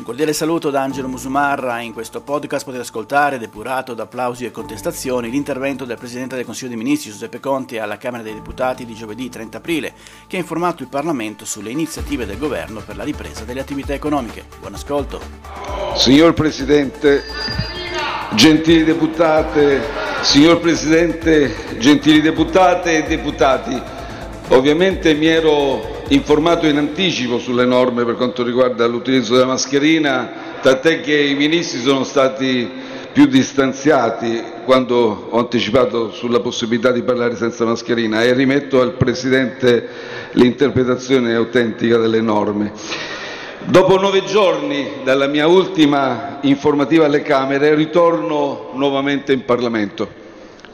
Un cordiale saluto da Angelo Musumarra. In questo podcast potete ascoltare, depurato da applausi e contestazioni, l'intervento del Presidente del Consiglio dei Ministri Giuseppe Conti alla Camera dei Deputati di giovedì 30 aprile, che ha informato il Parlamento sulle iniziative del Governo per la ripresa delle attività economiche. Buon ascolto. Signor Presidente, gentili deputate, signor Presidente, gentili deputate e deputati, ovviamente mi ero informato in anticipo sulle norme per quanto riguarda l'utilizzo della mascherina, tant'è che i ministri sono stati più distanziati quando ho anticipato sulla possibilità di parlare senza mascherina e rimetto al Presidente l'interpretazione autentica delle norme. Dopo nove giorni dalla mia ultima informativa alle Camere ritorno nuovamente in Parlamento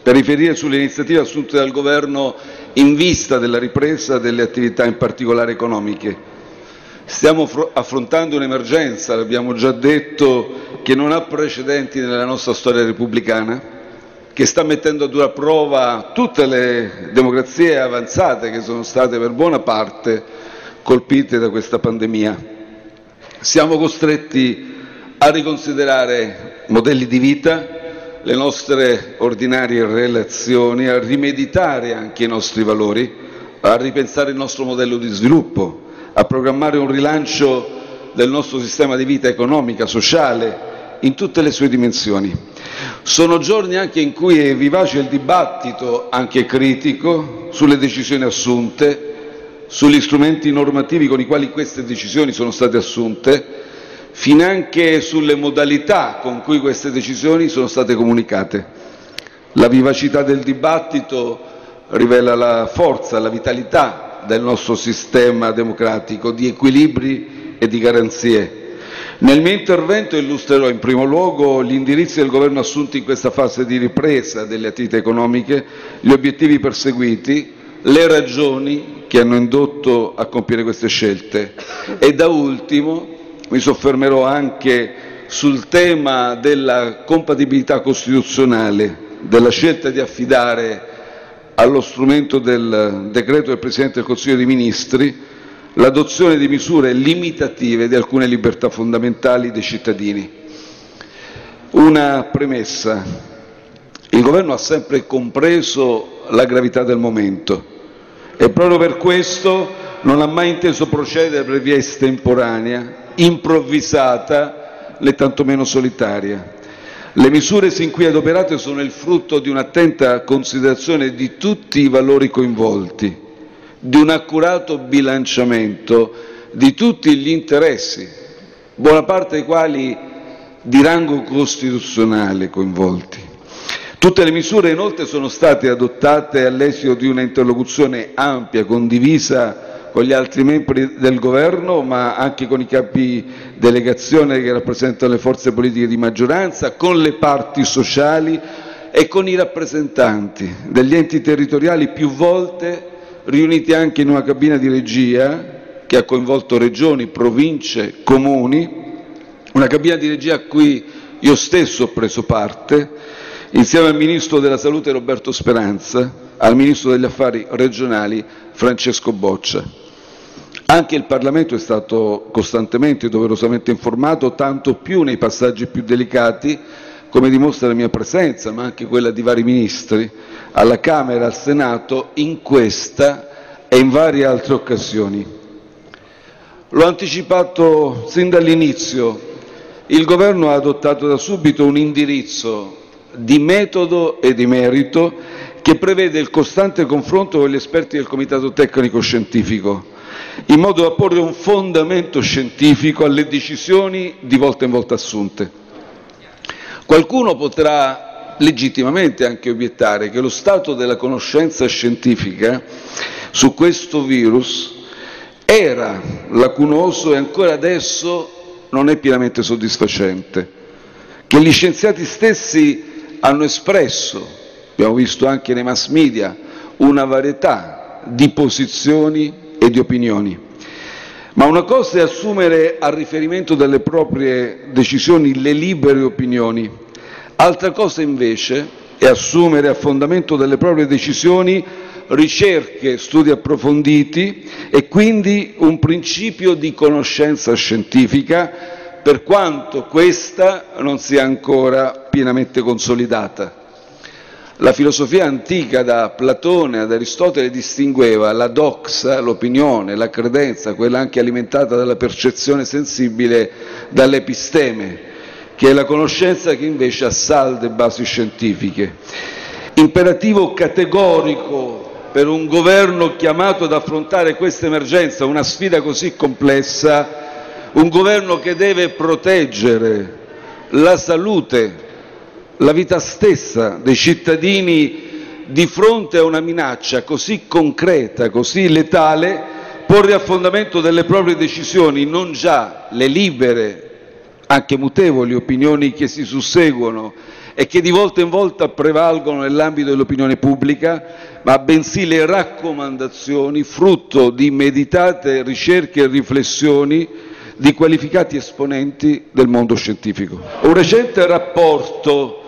per riferire sulle iniziative assunte dal Governo in vista della ripresa delle attività in particolare economiche. Stiamo affrontando un'emergenza, l'abbiamo già detto, che non ha precedenti nella nostra storia repubblicana, che sta mettendo a dura prova tutte le democrazie avanzate che sono state per buona parte colpite da questa pandemia. Siamo costretti a riconsiderare modelli di vita, le nostre ordinarie relazioni, a rimeditare anche i nostri valori, a ripensare il nostro modello di sviluppo, a programmare un rilancio del nostro sistema di vita economica, sociale, in tutte le sue dimensioni. Sono giorni anche in cui è vivace il dibattito, anche critico, sulle decisioni assunte, sugli strumenti normativi con i quali queste decisioni sono state assunte, finanche sulle modalità con cui queste decisioni sono state comunicate. La vivacità del dibattito rivela la forza, la vitalità del nostro sistema democratico di equilibri e di garanzie. Nel mio intervento illustrerò in primo luogo gli indirizzi del Governo assunti in questa fase di ripresa delle attività economiche, gli obiettivi perseguiti, le ragioni che hanno indotto a compiere queste scelte e da ultimo mi soffermerò anche sul tema della compatibilità costituzionale della scelta di affidare allo strumento del decreto del Presidente del Consiglio dei Ministri l'adozione di misure limitative di alcune libertà fondamentali dei cittadini. Una premessa. Il Governo ha sempre compreso la gravità del momento e proprio per questo non ha mai inteso procedere per via estemporanea improvvisata né tantomeno solitaria. Le misure sin qui adoperate sono il frutto di un'attenta considerazione di tutti i valori coinvolti, di un accurato bilanciamento di tutti gli interessi, buona parte dei quali di rango costituzionale coinvolti. Tutte le misure inoltre sono state adottate all'esito di una interlocuzione ampia, condivisa con gli altri membri del Governo, ma anche con i capi delegazione che rappresentano le forze politiche di maggioranza, con le parti sociali e con i rappresentanti degli enti territoriali più volte riuniti anche in una cabina di regia che ha coinvolto regioni, province, comuni, una cabina di regia a cui io stesso ho preso parte, insieme al Ministro della Salute Roberto Speranza, al Ministro degli Affari regionali Francesco Boccia. Anche il Parlamento è stato costantemente e doverosamente informato, tanto più nei passaggi più delicati, come dimostra la mia presenza, ma anche quella di vari ministri, alla Camera al Senato, in questa e in varie altre occasioni. L'ho anticipato sin dall'inizio, il Governo ha adottato da subito un indirizzo di metodo e di merito che prevede il costante confronto con gli esperti del Comitato Tecnico Scientifico, in modo da porre un fondamento scientifico alle decisioni di volta in volta assunte. Qualcuno potrà legittimamente anche obiettare che lo stato della conoscenza scientifica su questo virus era lacunoso e ancora adesso non è pienamente soddisfacente, che gli scienziati stessi hanno espresso, abbiamo visto anche nei mass media, una varietà di posizioni e di opinioni. Ma una cosa è assumere a riferimento delle proprie decisioni le libere opinioni, altra cosa invece è assumere a fondamento delle proprie decisioni ricerche, studi approfonditi e quindi un principio di conoscenza scientifica per quanto questa non sia ancora pienamente consolidata. La filosofia antica da Platone ad Aristotele distingueva la doxa, l'opinione, la credenza, quella anche alimentata dalla percezione sensibile, dall'episteme, che è la conoscenza che invece ha salde basi scientifiche. Imperativo categorico per un governo chiamato ad affrontare questa emergenza, una sfida così complessa, un governo che deve proteggere la salute, la vita stessa dei cittadini di fronte a una minaccia così concreta, così letale, porre a fondamento delle proprie decisioni non già le libere, anche mutevoli opinioni che si susseguono e che di volta in volta prevalgono nell'ambito dell'opinione pubblica, ma bensì le raccomandazioni frutto di meditate ricerche e riflessioni di qualificati esponenti del mondo scientifico. Un recente rapporto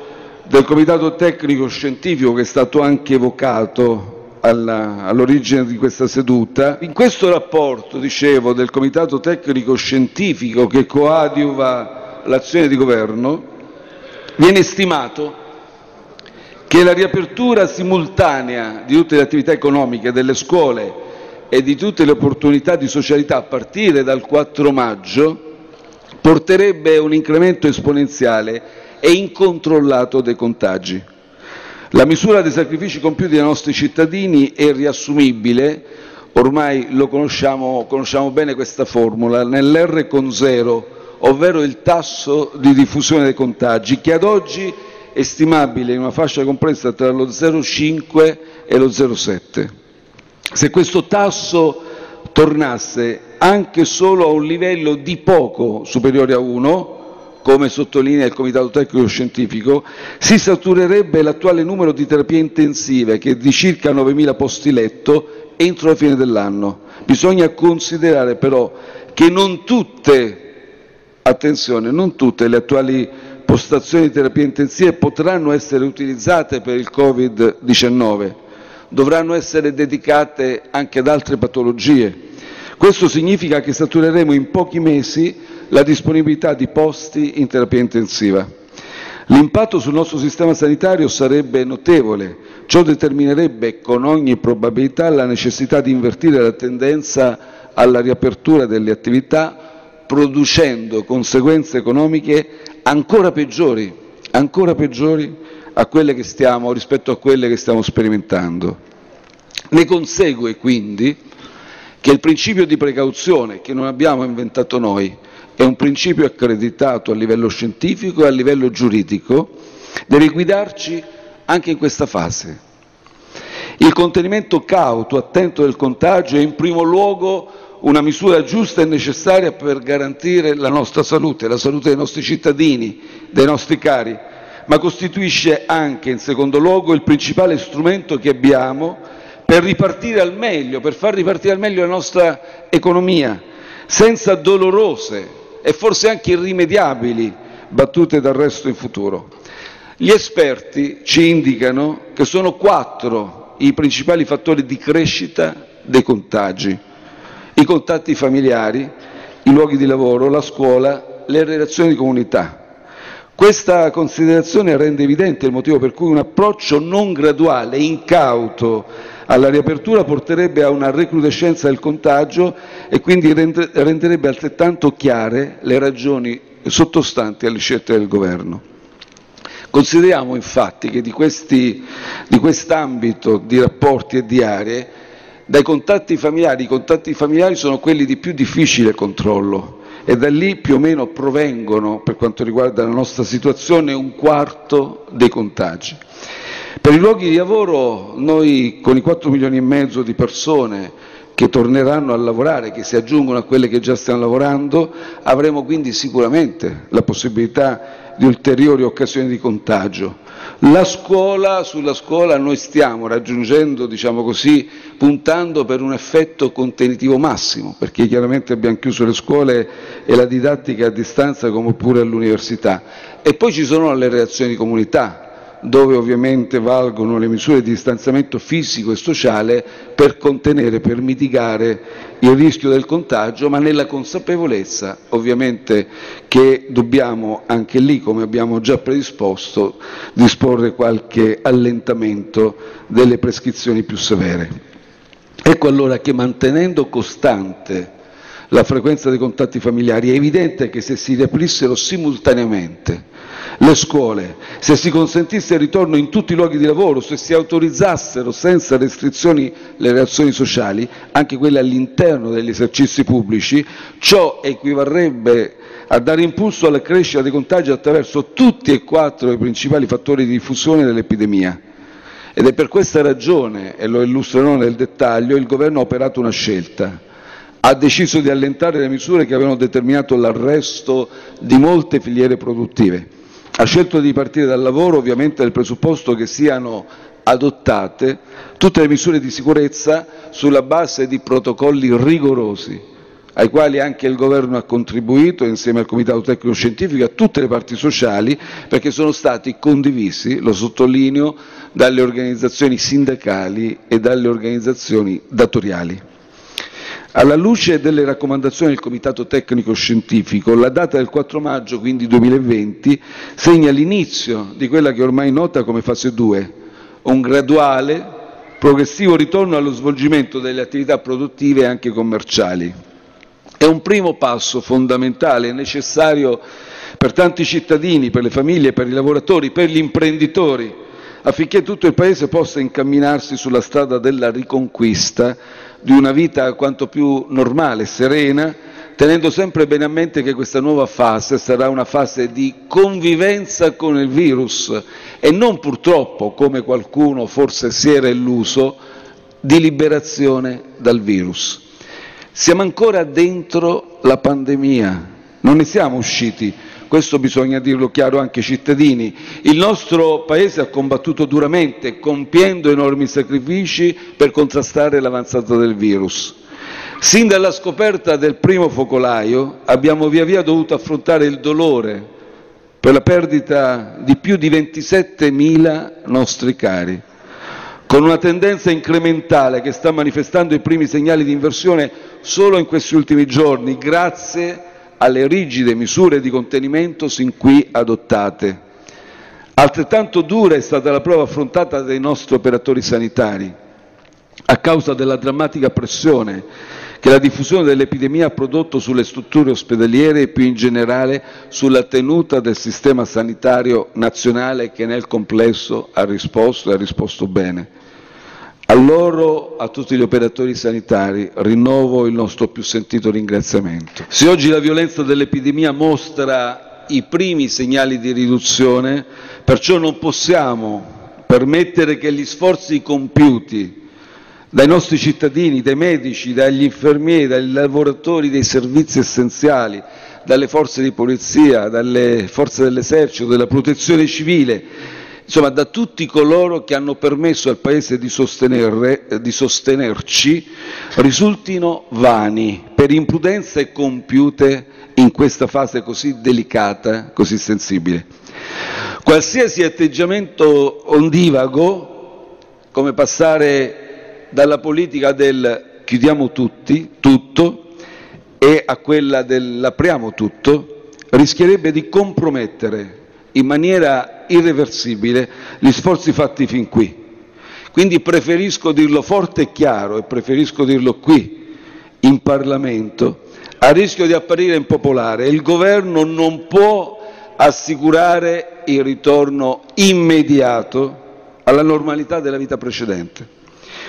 del Comitato Tecnico Scientifico che è stato anche evocato all'origine di questa seduta. In questo rapporto, dicevo, del Comitato Tecnico Scientifico che coadiuva l'azione di governo, Viene stimato che la riapertura simultanea di tutte le attività economiche, delle scuole e di tutte le opportunità di socialità a partire dal 4 maggio porterebbe un incremento esponenziale e incontrollato dei contagi. La misura dei sacrifici compiuti dai nostri cittadini è riassumibile, ormai lo conosciamo, conosciamo bene questa formula, nell'R con zero ovvero il tasso di diffusione dei contagi, che ad oggi è stimabile in una fascia compresa tra lo 0,5 e lo 0,7. Se questo tasso tornasse anche solo a un livello di poco superiore a 1, come sottolinea il Comitato Tecnico Scientifico, si saturerebbe l'attuale numero di terapie intensive, che è di circa 9.000 posti letto, entro la fine dell'anno. Bisogna considerare però che non tutte Attenzione, non tutte le attuali postazioni di terapia intensiva potranno essere utilizzate per il Covid-19, dovranno essere dedicate anche ad altre patologie. Questo significa che satureremo in pochi mesi la disponibilità di posti in terapia intensiva. L'impatto sul nostro sistema sanitario sarebbe notevole, ciò determinerebbe con ogni probabilità la necessità di invertire la tendenza alla riapertura delle attività producendo conseguenze economiche ancora peggiori, ancora peggiori stiamo, rispetto a quelle che stiamo sperimentando. Ne consegue quindi che il principio di precauzione, che non abbiamo inventato noi, è un principio accreditato a livello scientifico e a livello giuridico, deve guidarci anche in questa fase. Il contenimento cauto, attento del contagio è in primo luogo una misura giusta e necessaria per garantire la nostra salute, la salute dei nostri cittadini, dei nostri cari, ma costituisce anche, in secondo luogo, il principale strumento che abbiamo per ripartire al meglio, per far ripartire al meglio la nostra economia, senza dolorose e forse anche irrimediabili battute d'arresto in futuro. Gli esperti ci indicano che sono quattro i principali fattori di crescita dei contagi i contatti familiari, i luoghi di lavoro, la scuola, le relazioni di comunità. Questa considerazione rende evidente il motivo per cui un approccio non graduale, incauto alla riapertura porterebbe a una recrudescenza del contagio e quindi renderebbe altrettanto chiare le ragioni sottostanti alle scelte del Governo. Consideriamo infatti che di, questi, di quest'ambito di rapporti e di aree, dai contatti familiari, i contatti familiari sono quelli di più difficile controllo e da lì più o meno provengono, per quanto riguarda la nostra situazione, un quarto dei contagi. Per i luoghi di lavoro noi con i 4 milioni e mezzo di persone che torneranno a lavorare, che si aggiungono a quelle che già stanno lavorando, avremo quindi sicuramente la possibilità di ulteriori occasioni di contagio. La scuola, sulla scuola noi stiamo raggiungendo, diciamo così, puntando per un effetto contenitivo massimo, perché chiaramente abbiamo chiuso le scuole e la didattica a distanza come pure all'università. E poi ci sono le reazioni di comunità, dove ovviamente valgono le misure di distanziamento fisico e sociale per contenere, per mitigare il rischio del contagio, ma nella consapevolezza ovviamente che dobbiamo anche lì, come abbiamo già predisposto, disporre qualche allentamento delle prescrizioni più severe. Ecco allora che mantenendo costante la frequenza dei contatti familiari è evidente che se si riaprissero simultaneamente le scuole, se si consentisse il ritorno in tutti i luoghi di lavoro, se si autorizzassero senza restrizioni le relazioni sociali, anche quelle all'interno degli esercizi pubblici, ciò equivarrebbe a dare impulso alla crescita dei contagi attraverso tutti e quattro i principali fattori di diffusione dell'epidemia. Ed è per questa ragione, e lo illustrerò nel dettaglio, il Governo ha operato una scelta ha deciso di allentare le misure che avevano determinato l'arresto di molte filiere produttive. Ha scelto di partire dal lavoro ovviamente nel presupposto che siano adottate tutte le misure di sicurezza sulla base di protocolli rigorosi, ai quali anche il Governo ha contribuito insieme al Comitato Tecnico Scientifico e a tutte le parti sociali, perché sono stati condivisi, lo sottolineo, dalle organizzazioni sindacali e dalle organizzazioni datoriali. Alla luce delle raccomandazioni del Comitato Tecnico Scientifico, la data del 4 maggio, quindi 2020, segna l'inizio di quella che ormai nota come fase 2, un graduale, progressivo ritorno allo svolgimento delle attività produttive e anche commerciali. È un primo passo fondamentale e necessario per tanti cittadini, per le famiglie, per i lavoratori, per gli imprenditori, affinché tutto il Paese possa incamminarsi sulla strada della riconquista di una vita quanto più normale, serena, tenendo sempre bene a mente che questa nuova fase sarà una fase di convivenza con il virus e non purtroppo, come qualcuno forse si era illuso, di liberazione dal virus. Siamo ancora dentro la pandemia, non ne siamo usciti questo bisogna dirlo chiaro anche ai cittadini. Il nostro Paese ha combattuto duramente, compiendo enormi sacrifici per contrastare l'avanzata del virus. Sin dalla scoperta del primo focolaio abbiamo via via dovuto affrontare il dolore per la perdita di più di 27.000 nostri cari, con una tendenza incrementale che sta manifestando i primi segnali di inversione solo in questi ultimi giorni, grazie alle rigide misure di contenimento sin qui adottate. Altrettanto dura è stata la prova affrontata dai nostri operatori sanitari, a causa della drammatica pressione che la diffusione dell'epidemia ha prodotto sulle strutture ospedaliere e più in generale sulla tenuta del sistema sanitario nazionale che nel complesso ha risposto e ha risposto bene. A loro, a tutti gli operatori sanitari, rinnovo il nostro più sentito ringraziamento. Se oggi la violenza dell'epidemia mostra i primi segnali di riduzione, perciò non possiamo permettere che gli sforzi compiuti dai nostri cittadini, dai medici, dagli infermieri, dai lavoratori dei servizi essenziali, dalle forze di polizia, dalle forze dell'esercito, della protezione civile, insomma da tutti coloro che hanno permesso al Paese di, di sostenerci, risultino vani per imprudenze compiute in questa fase così delicata, così sensibile. Qualsiasi atteggiamento ondivago, come passare dalla politica del chiudiamo tutti, tutto, e a quella dell'apriamo tutto, rischierebbe di compromettere in maniera irreversibile gli sforzi fatti fin qui. Quindi preferisco dirlo forte e chiaro e preferisco dirlo qui, in Parlamento, a rischio di apparire impopolare, il governo non può assicurare il ritorno immediato alla normalità della vita precedente.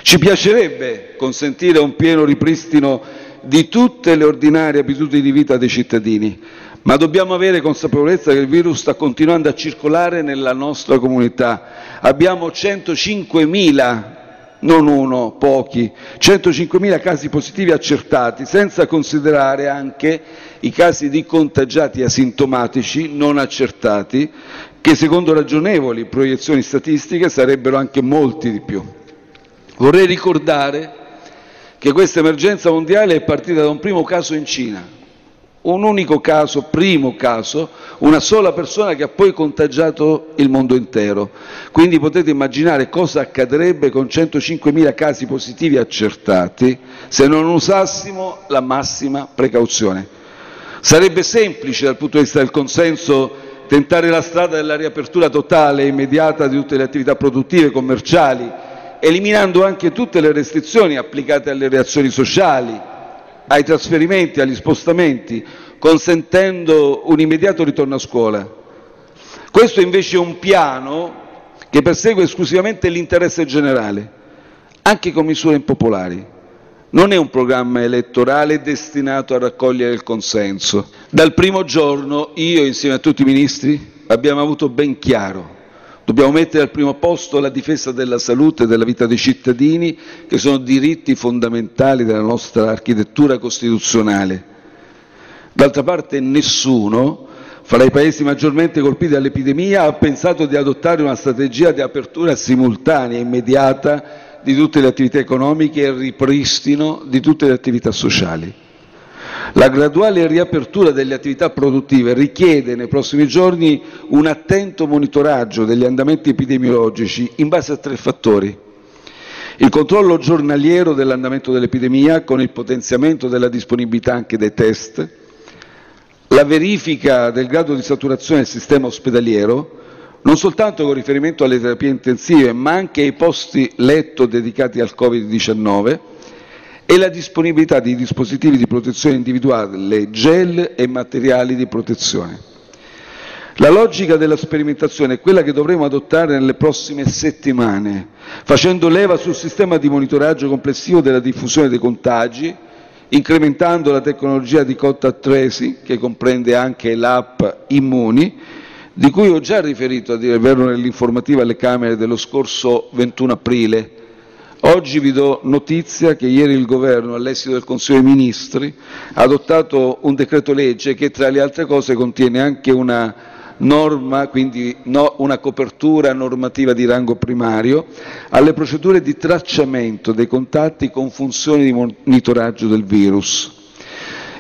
Ci piacerebbe consentire un pieno ripristino di tutte le ordinarie abitudini di vita dei cittadini, ma dobbiamo avere consapevolezza che il virus sta continuando a circolare nella nostra comunità. Abbiamo 105.000 non uno, pochi, 105.000 casi positivi accertati, senza considerare anche i casi di contagiati asintomatici non accertati, che secondo ragionevoli proiezioni statistiche sarebbero anche molti di più. Vorrei ricordare che questa emergenza mondiale è partita da un primo caso in Cina, un unico caso, primo caso, una sola persona che ha poi contagiato il mondo intero. Quindi potete immaginare cosa accadrebbe con 105.000 casi positivi accertati se non usassimo la massima precauzione. Sarebbe semplice dal punto di vista del consenso tentare la strada della riapertura totale e immediata di tutte le attività produttive e commerciali, eliminando anche tutte le restrizioni applicate alle reazioni sociali, ai trasferimenti, agli spostamenti, consentendo un immediato ritorno a scuola. Questo invece è un piano che persegue esclusivamente l'interesse generale, anche con misure impopolari. Non è un programma elettorale destinato a raccogliere il consenso. Dal primo giorno io, insieme a tutti i ministri, abbiamo avuto ben chiaro Dobbiamo mettere al primo posto la difesa della salute e della vita dei cittadini, che sono diritti fondamentali della nostra architettura costituzionale. D'altra parte nessuno, fra i paesi maggiormente colpiti dall'epidemia, ha pensato di adottare una strategia di apertura simultanea e immediata di tutte le attività economiche e ripristino di tutte le attività sociali. La graduale riapertura delle attività produttive richiede nei prossimi giorni un attento monitoraggio degli andamenti epidemiologici in base a tre fattori. Il controllo giornaliero dell'andamento dell'epidemia con il potenziamento della disponibilità anche dei test, la verifica del grado di saturazione del sistema ospedaliero, non soltanto con riferimento alle terapie intensive, ma anche ai posti letto dedicati al Covid-19, e la disponibilità di dispositivi di protezione individuale, gel e materiali di protezione. La logica della sperimentazione è quella che dovremo adottare nelle prossime settimane, facendo leva sul sistema di monitoraggio complessivo della diffusione dei contagi, incrementando la tecnologia di contact tracing, che comprende anche l'app Immuni, di cui ho già riferito a dire il vero nell'informativa alle Camere dello scorso 21 aprile, Oggi vi do notizia che ieri il Governo, all'esito del Consiglio dei Ministri, ha adottato un decreto legge che tra le altre cose contiene anche una norma, quindi no, una copertura normativa di rango primario, alle procedure di tracciamento dei contatti con funzioni di monitoraggio del virus.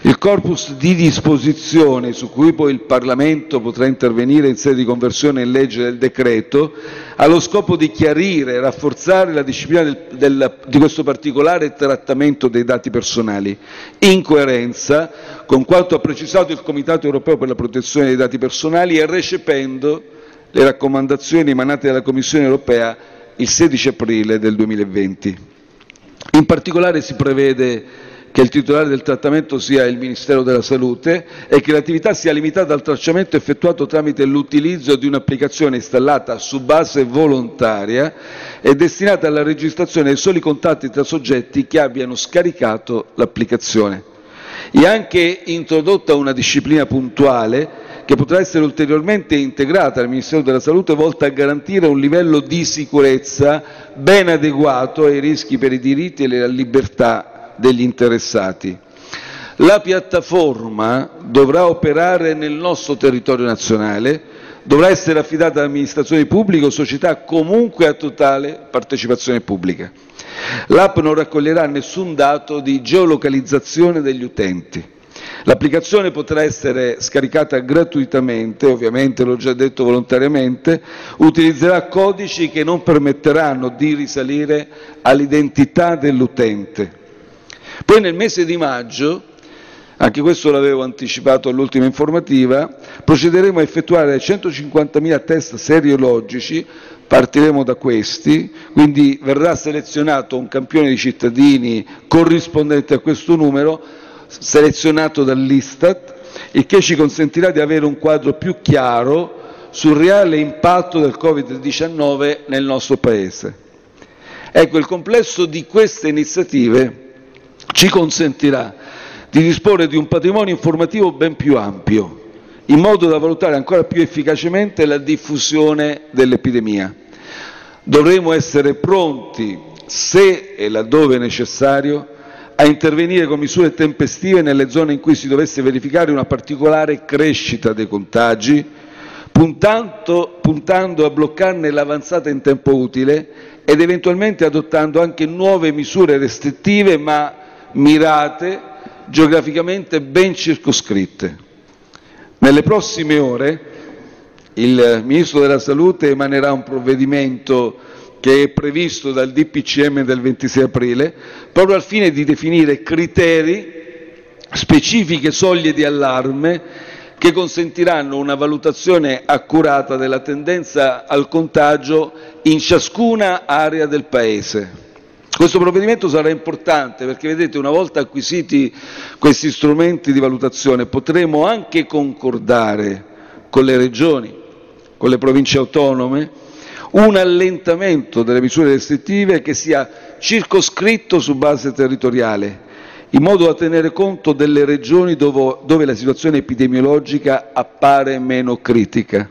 Il corpus di disposizioni su cui poi il Parlamento potrà intervenire in sede di conversione in legge del decreto ha lo scopo di chiarire e rafforzare la disciplina del, del, di questo particolare trattamento dei dati personali, in coerenza con quanto ha precisato il Comitato europeo per la protezione dei dati personali e recependo le raccomandazioni emanate dalla Commissione europea il 16 aprile del 2020. In particolare si prevede che il titolare del trattamento sia il Ministero della Salute e che l'attività sia limitata al tracciamento effettuato tramite l'utilizzo di un'applicazione installata su base volontaria e destinata alla registrazione dei soli contatti tra soggetti che abbiano scaricato l'applicazione. È anche introdotta una disciplina puntuale che potrà essere ulteriormente integrata al Ministero della Salute volta a garantire un livello di sicurezza ben adeguato ai rischi per i diritti e le libertà degli interessati. La piattaforma dovrà operare nel nostro territorio nazionale, dovrà essere affidata ad amministrazioni pubbliche o società comunque a totale partecipazione pubblica. L'app non raccoglierà nessun dato di geolocalizzazione degli utenti. L'applicazione potrà essere scaricata gratuitamente, ovviamente l'ho già detto volontariamente, utilizzerà codici che non permetteranno di risalire all'identità dell'utente. Poi nel mese di maggio, anche questo l'avevo anticipato all'ultima informativa, procederemo a effettuare 150.000 test seriologici, partiremo da questi, quindi verrà selezionato un campione di cittadini corrispondente a questo numero, selezionato dall'Istat, il che ci consentirà di avere un quadro più chiaro sul reale impatto del Covid-19 nel nostro Paese. Ecco, il complesso di queste iniziative ci consentirà di disporre di un patrimonio informativo ben più ampio, in modo da valutare ancora più efficacemente la diffusione dell'epidemia. Dovremo essere pronti, se e laddove necessario, a intervenire con misure tempestive nelle zone in cui si dovesse verificare una particolare crescita dei contagi, puntando, puntando a bloccarne l'avanzata in tempo utile ed eventualmente adottando anche nuove misure restrittive ma mirate, geograficamente ben circoscritte. Nelle prossime ore il Ministro della Salute emanerà un provvedimento che è previsto dal DPCM del 26 aprile, proprio al fine di definire criteri, specifiche soglie di allarme che consentiranno una valutazione accurata della tendenza al contagio in ciascuna area del Paese. Questo provvedimento sarà importante perché, vedete, una volta acquisiti questi strumenti di valutazione potremo anche concordare con le regioni, con le province autonome, un allentamento delle misure restrittive che sia circoscritto su base territoriale, in modo da tenere conto delle regioni dove, dove la situazione epidemiologica appare meno critica.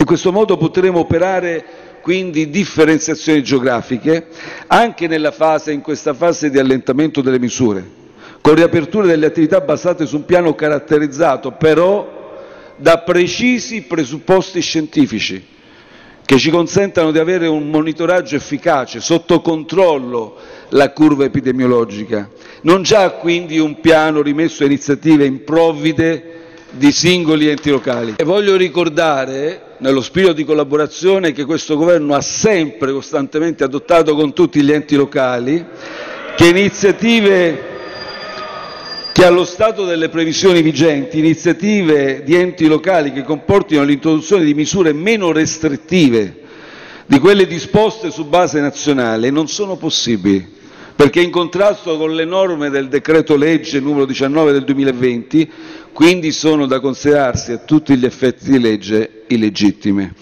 In questo modo potremo operare quindi differenziazioni geografiche anche nella fase, in questa fase di allentamento delle misure, con riaperture delle attività basate su un piano caratterizzato però da precisi presupposti scientifici che ci consentano di avere un monitoraggio efficace, sotto controllo la curva epidemiologica, non già quindi un piano rimesso a iniziative improvvide di singoli enti locali. E voglio ricordare, nello spirito di collaborazione che questo governo ha sempre costantemente adottato con tutti gli enti locali, che iniziative che allo stato delle previsioni vigenti, iniziative di enti locali che comportino l'introduzione di misure meno restrittive di quelle disposte su base nazionale non sono possibili perché in contrasto con le norme del decreto legge numero 19 del 2020, quindi sono da considerarsi a tutti gli effetti di legge illegittime.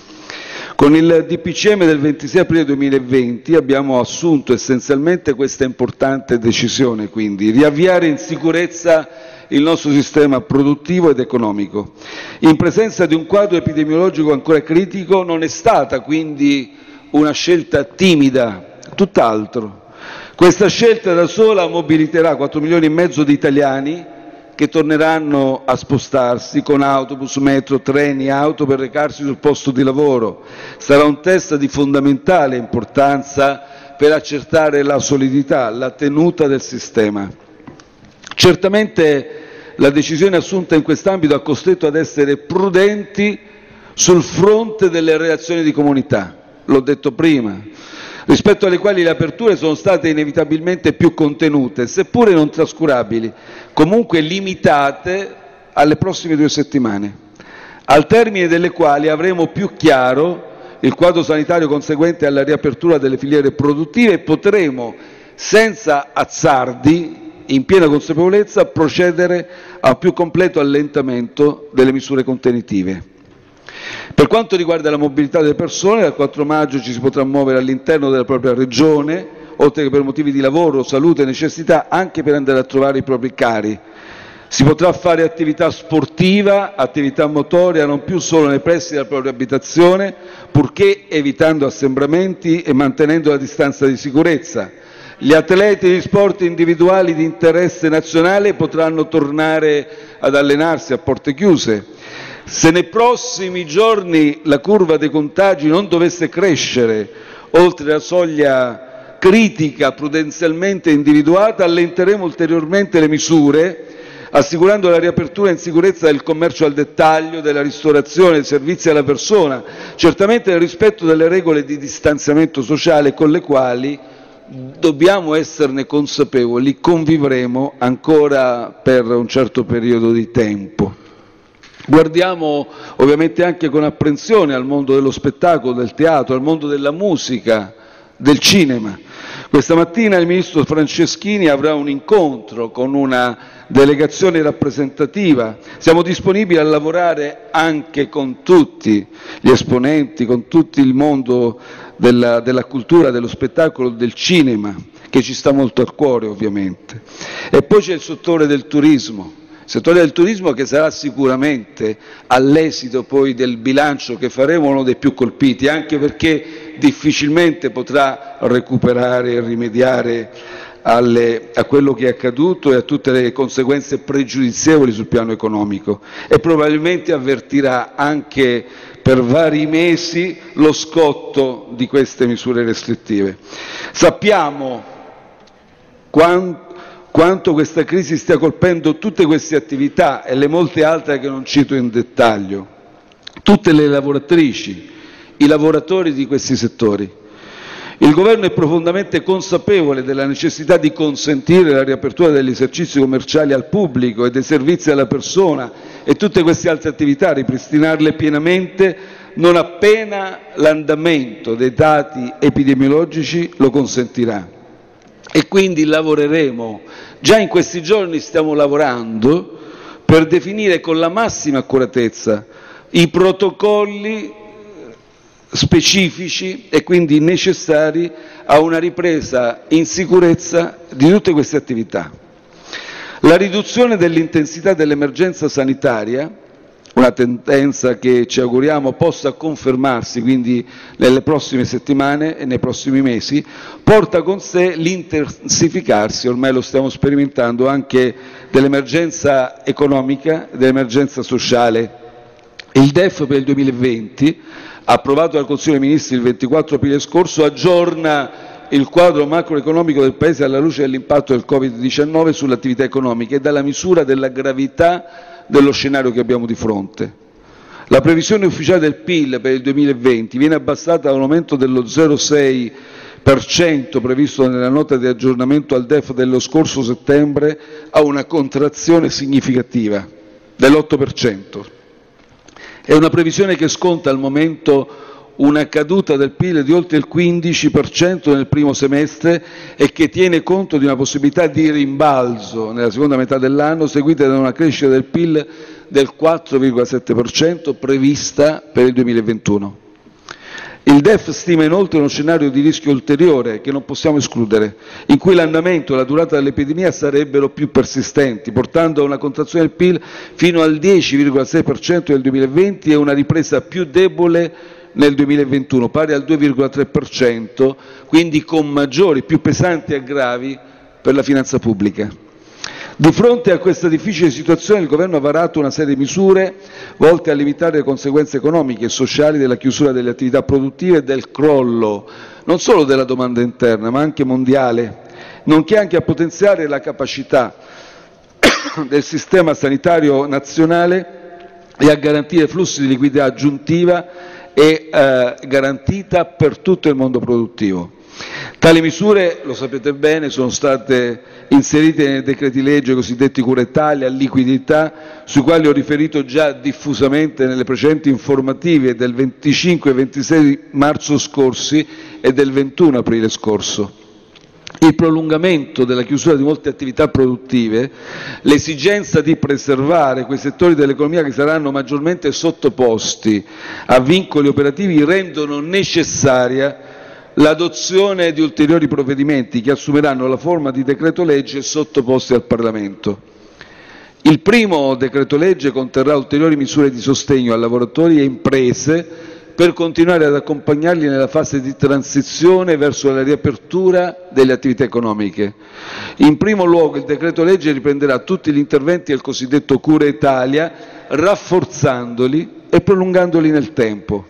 Con il DPCM del 26 aprile 2020 abbiamo assunto essenzialmente questa importante decisione, quindi riavviare in sicurezza il nostro sistema produttivo ed economico. In presenza di un quadro epidemiologico ancora critico non è stata quindi una scelta timida, tutt'altro. Questa scelta da sola mobiliterà 4 milioni e mezzo di italiani che torneranno a spostarsi con autobus, metro, treni, auto per recarsi sul posto di lavoro. Sarà un test di fondamentale importanza per accertare la solidità, la tenuta del sistema. Certamente la decisione assunta in quest'ambito ha costretto ad essere prudenti sul fronte delle reazioni di comunità. L'ho detto prima, rispetto alle quali le aperture sono state inevitabilmente più contenute, seppure non trascurabili, comunque limitate alle prossime due settimane, al termine delle quali avremo più chiaro il quadro sanitario conseguente alla riapertura delle filiere produttive e potremo, senza azzardi, in piena consapevolezza, procedere a un più completo allentamento delle misure contenitive. Per quanto riguarda la mobilità delle persone, dal 4 maggio ci si potrà muovere all'interno della propria regione, oltre che per motivi di lavoro, salute e necessità, anche per andare a trovare i propri cari. Si potrà fare attività sportiva, attività motoria, non più solo nei pressi della propria abitazione, purché evitando assembramenti e mantenendo la distanza di sicurezza. Gli atleti di sport individuali di interesse nazionale potranno tornare ad allenarsi a porte chiuse se nei prossimi giorni la curva dei contagi non dovesse crescere oltre la soglia critica prudenzialmente individuata, allenteremo ulteriormente le misure, assicurando la riapertura in sicurezza del commercio al dettaglio, della ristorazione, dei servizi alla persona, certamente nel rispetto delle regole di distanziamento sociale con le quali dobbiamo esserne consapevoli, convivremo ancora per un certo periodo di tempo. Guardiamo ovviamente anche con apprensione al mondo dello spettacolo, del teatro, al mondo della musica, del cinema. Questa mattina il ministro Franceschini avrà un incontro con una delegazione rappresentativa, siamo disponibili a lavorare anche con tutti gli esponenti, con tutto il mondo della, della cultura, dello spettacolo, del cinema, che ci sta molto al cuore ovviamente. E poi c'è il settore del turismo, settore del turismo che sarà sicuramente all'esito poi del bilancio che faremo uno dei più colpiti, anche perché difficilmente potrà recuperare e rimediare alle, a quello che è accaduto e a tutte le conseguenze pregiudizievoli sul piano economico e probabilmente avvertirà anche per vari mesi lo scotto di queste misure restrittive. Sappiamo quanto quanto questa crisi stia colpendo tutte queste attività e le molte altre che non cito in dettaglio, tutte le lavoratrici, i lavoratori di questi settori. Il Governo è profondamente consapevole della necessità di consentire la riapertura degli esercizi commerciali al pubblico e dei servizi alla persona e tutte queste altre attività, ripristinarle pienamente non appena l'andamento dei dati epidemiologici lo consentirà. E quindi lavoreremo, già in questi giorni stiamo lavorando per definire con la massima accuratezza i protocolli specifici e quindi necessari a una ripresa in sicurezza di tutte queste attività. La riduzione dell'intensità dell'emergenza sanitaria, una tendenza che ci auguriamo possa confermarsi quindi nelle prossime settimane e nei prossimi mesi, porta con sé l'intensificarsi, ormai lo stiamo sperimentando, anche dell'emergenza economica dell'emergenza sociale. Il DEF per il 2020 approvato dal Consiglio dei Ministri il 24 aprile scorso, aggiorna il quadro macroeconomico del Paese alla luce dell'impatto del Covid-19 sulle attività economiche e dalla misura della gravità dello scenario che abbiamo di fronte. La previsione ufficiale del PIL per il 2020 viene abbassata da un aumento dello 0,6% previsto nella nota di aggiornamento al DEF dello scorso settembre a una contrazione significativa dell'8%. È una previsione che sconta al momento una caduta del PIL di oltre il 15% nel primo semestre e che tiene conto di una possibilità di rimbalzo nella seconda metà dell'anno, seguita da una crescita del PIL del 4,7% prevista per il 2021. Il DEF stima inoltre uno scenario di rischio ulteriore che non possiamo escludere, in cui l'andamento e la durata dell'epidemia sarebbero più persistenti, portando a una contrazione del PIL fino al 10,6% nel 2020 e una ripresa più debole nel 2021, pari al 2,3%, quindi con maggiori, più pesanti aggravi per la finanza pubblica. Di fronte a questa difficile situazione il Governo ha varato una serie di misure volte a limitare le conseguenze economiche e sociali della chiusura delle attività produttive e del crollo non solo della domanda interna ma anche mondiale, nonché anche a potenziare la capacità del sistema sanitario nazionale e a garantire flussi di liquidità aggiuntiva e eh, garantita per tutto il mondo produttivo. Tali misure, lo sapete bene, sono state inserite nei decreti legge cosiddetti Cura Italia, liquidità, sui quali ho riferito già diffusamente nelle precedenti informative del 25 e 26 marzo scorsi e del 21 aprile scorso. Il prolungamento della chiusura di molte attività produttive, l'esigenza di preservare quei settori dell'economia che saranno maggiormente sottoposti a vincoli operativi rendono necessaria l'adozione di ulteriori provvedimenti che assumeranno la forma di decreto legge sottoposti al Parlamento. Il primo decreto legge conterrà ulteriori misure di sostegno a lavoratori e imprese per continuare ad accompagnarli nella fase di transizione verso la riapertura delle attività economiche. In primo luogo il decreto legge riprenderà tutti gli interventi del cosiddetto Cura Italia, rafforzandoli e prolungandoli nel tempo.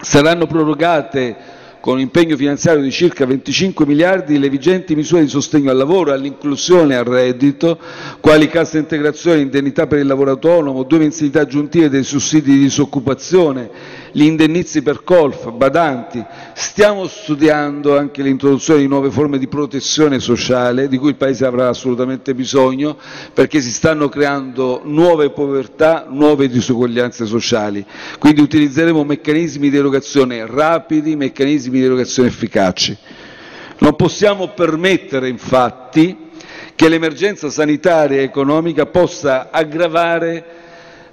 Saranno prorogate con un impegno finanziario di circa 25 miliardi le vigenti misure di sostegno al lavoro, all'inclusione e al reddito, quali cassa integrazione, indennità per il lavoro autonomo, due mensilità aggiuntive dei sussidi di disoccupazione, gli indennizi per colf, badanti. Stiamo studiando anche l'introduzione di nuove forme di protezione sociale di cui il Paese avrà assolutamente bisogno perché si stanno creando nuove povertà, nuove disuguaglianze sociali. Quindi utilizzeremo meccanismi di erogazione rapidi, meccanismi di erogazione efficaci. Non possiamo permettere infatti che l'emergenza sanitaria e economica possa aggravare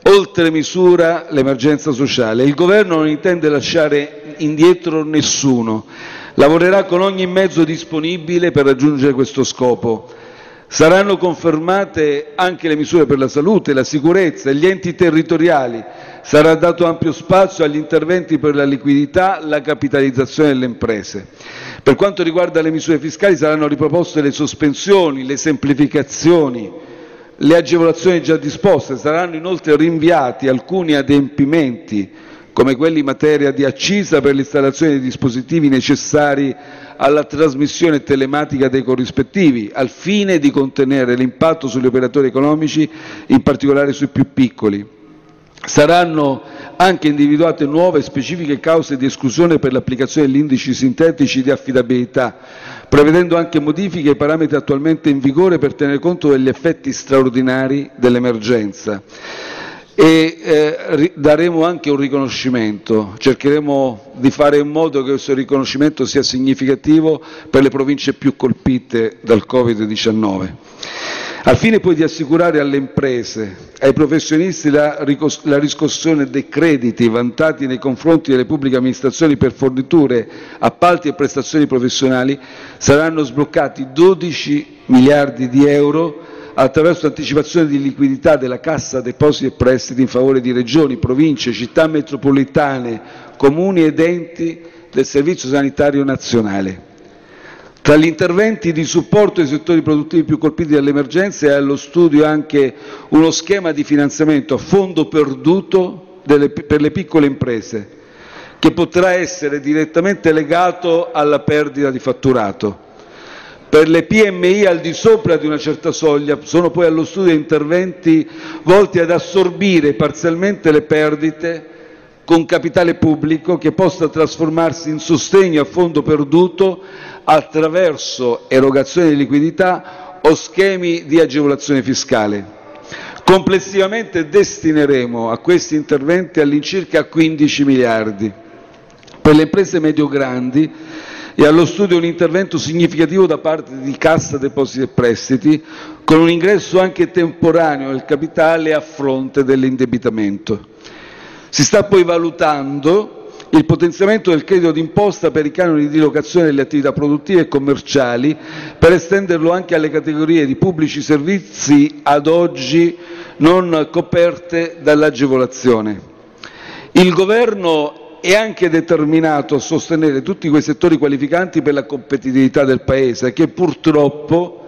oltre misura l'emergenza sociale. Il Governo non intende lasciare indietro nessuno, lavorerà con ogni mezzo disponibile per raggiungere questo scopo. Saranno confermate anche le misure per la salute, la sicurezza e gli enti territoriali. Sarà dato ampio spazio agli interventi per la liquidità, la capitalizzazione delle imprese. Per quanto riguarda le misure fiscali saranno riproposte le sospensioni, le semplificazioni, le agevolazioni già disposte. Saranno inoltre rinviati alcuni adempimenti, come quelli in materia di accisa per l'installazione dei dispositivi necessari alla trasmissione telematica dei corrispettivi, al fine di contenere l'impatto sugli operatori economici, in particolare sui più piccoli. Saranno anche individuate nuove e specifiche cause di esclusione per l'applicazione degli indici sintetici di affidabilità, prevedendo anche modifiche ai parametri attualmente in vigore per tenere conto degli effetti straordinari dell'emergenza e eh, daremo anche un riconoscimento, cercheremo di fare in modo che questo riconoscimento sia significativo per le province più colpite dal Covid-19. Al fine poi di assicurare alle imprese, ai professionisti la, la riscossione dei crediti vantati nei confronti delle pubbliche amministrazioni per forniture, appalti e prestazioni professionali, saranno sbloccati 12 miliardi di euro attraverso l'anticipazione di liquidità della Cassa depositi e prestiti in favore di regioni, province, città metropolitane, comuni ed enti del Servizio sanitario nazionale. Tra gli interventi di supporto ai settori produttivi più colpiti dall'emergenza è allo studio anche uno schema di finanziamento a fondo perduto delle, per le piccole imprese, che potrà essere direttamente legato alla perdita di fatturato. Per le PMI al di sopra di una certa soglia sono poi allo studio interventi volti ad assorbire parzialmente le perdite con capitale pubblico che possa trasformarsi in sostegno a fondo perduto attraverso erogazione di liquidità o schemi di agevolazione fiscale. Complessivamente destineremo a questi interventi all'incirca 15 miliardi. Per le imprese medio-grandi e allo studio un intervento significativo da parte di Cassa Depositi e Prestiti, con un ingresso anche temporaneo del capitale a fronte dell'indebitamento. Si sta poi valutando il potenziamento del credito d'imposta per i canoni di locazione delle attività produttive e commerciali per estenderlo anche alle categorie di pubblici servizi ad oggi non coperte dall'agevolazione. Il Governo è anche determinato a sostenere tutti quei settori qualificanti per la competitività del Paese che purtroppo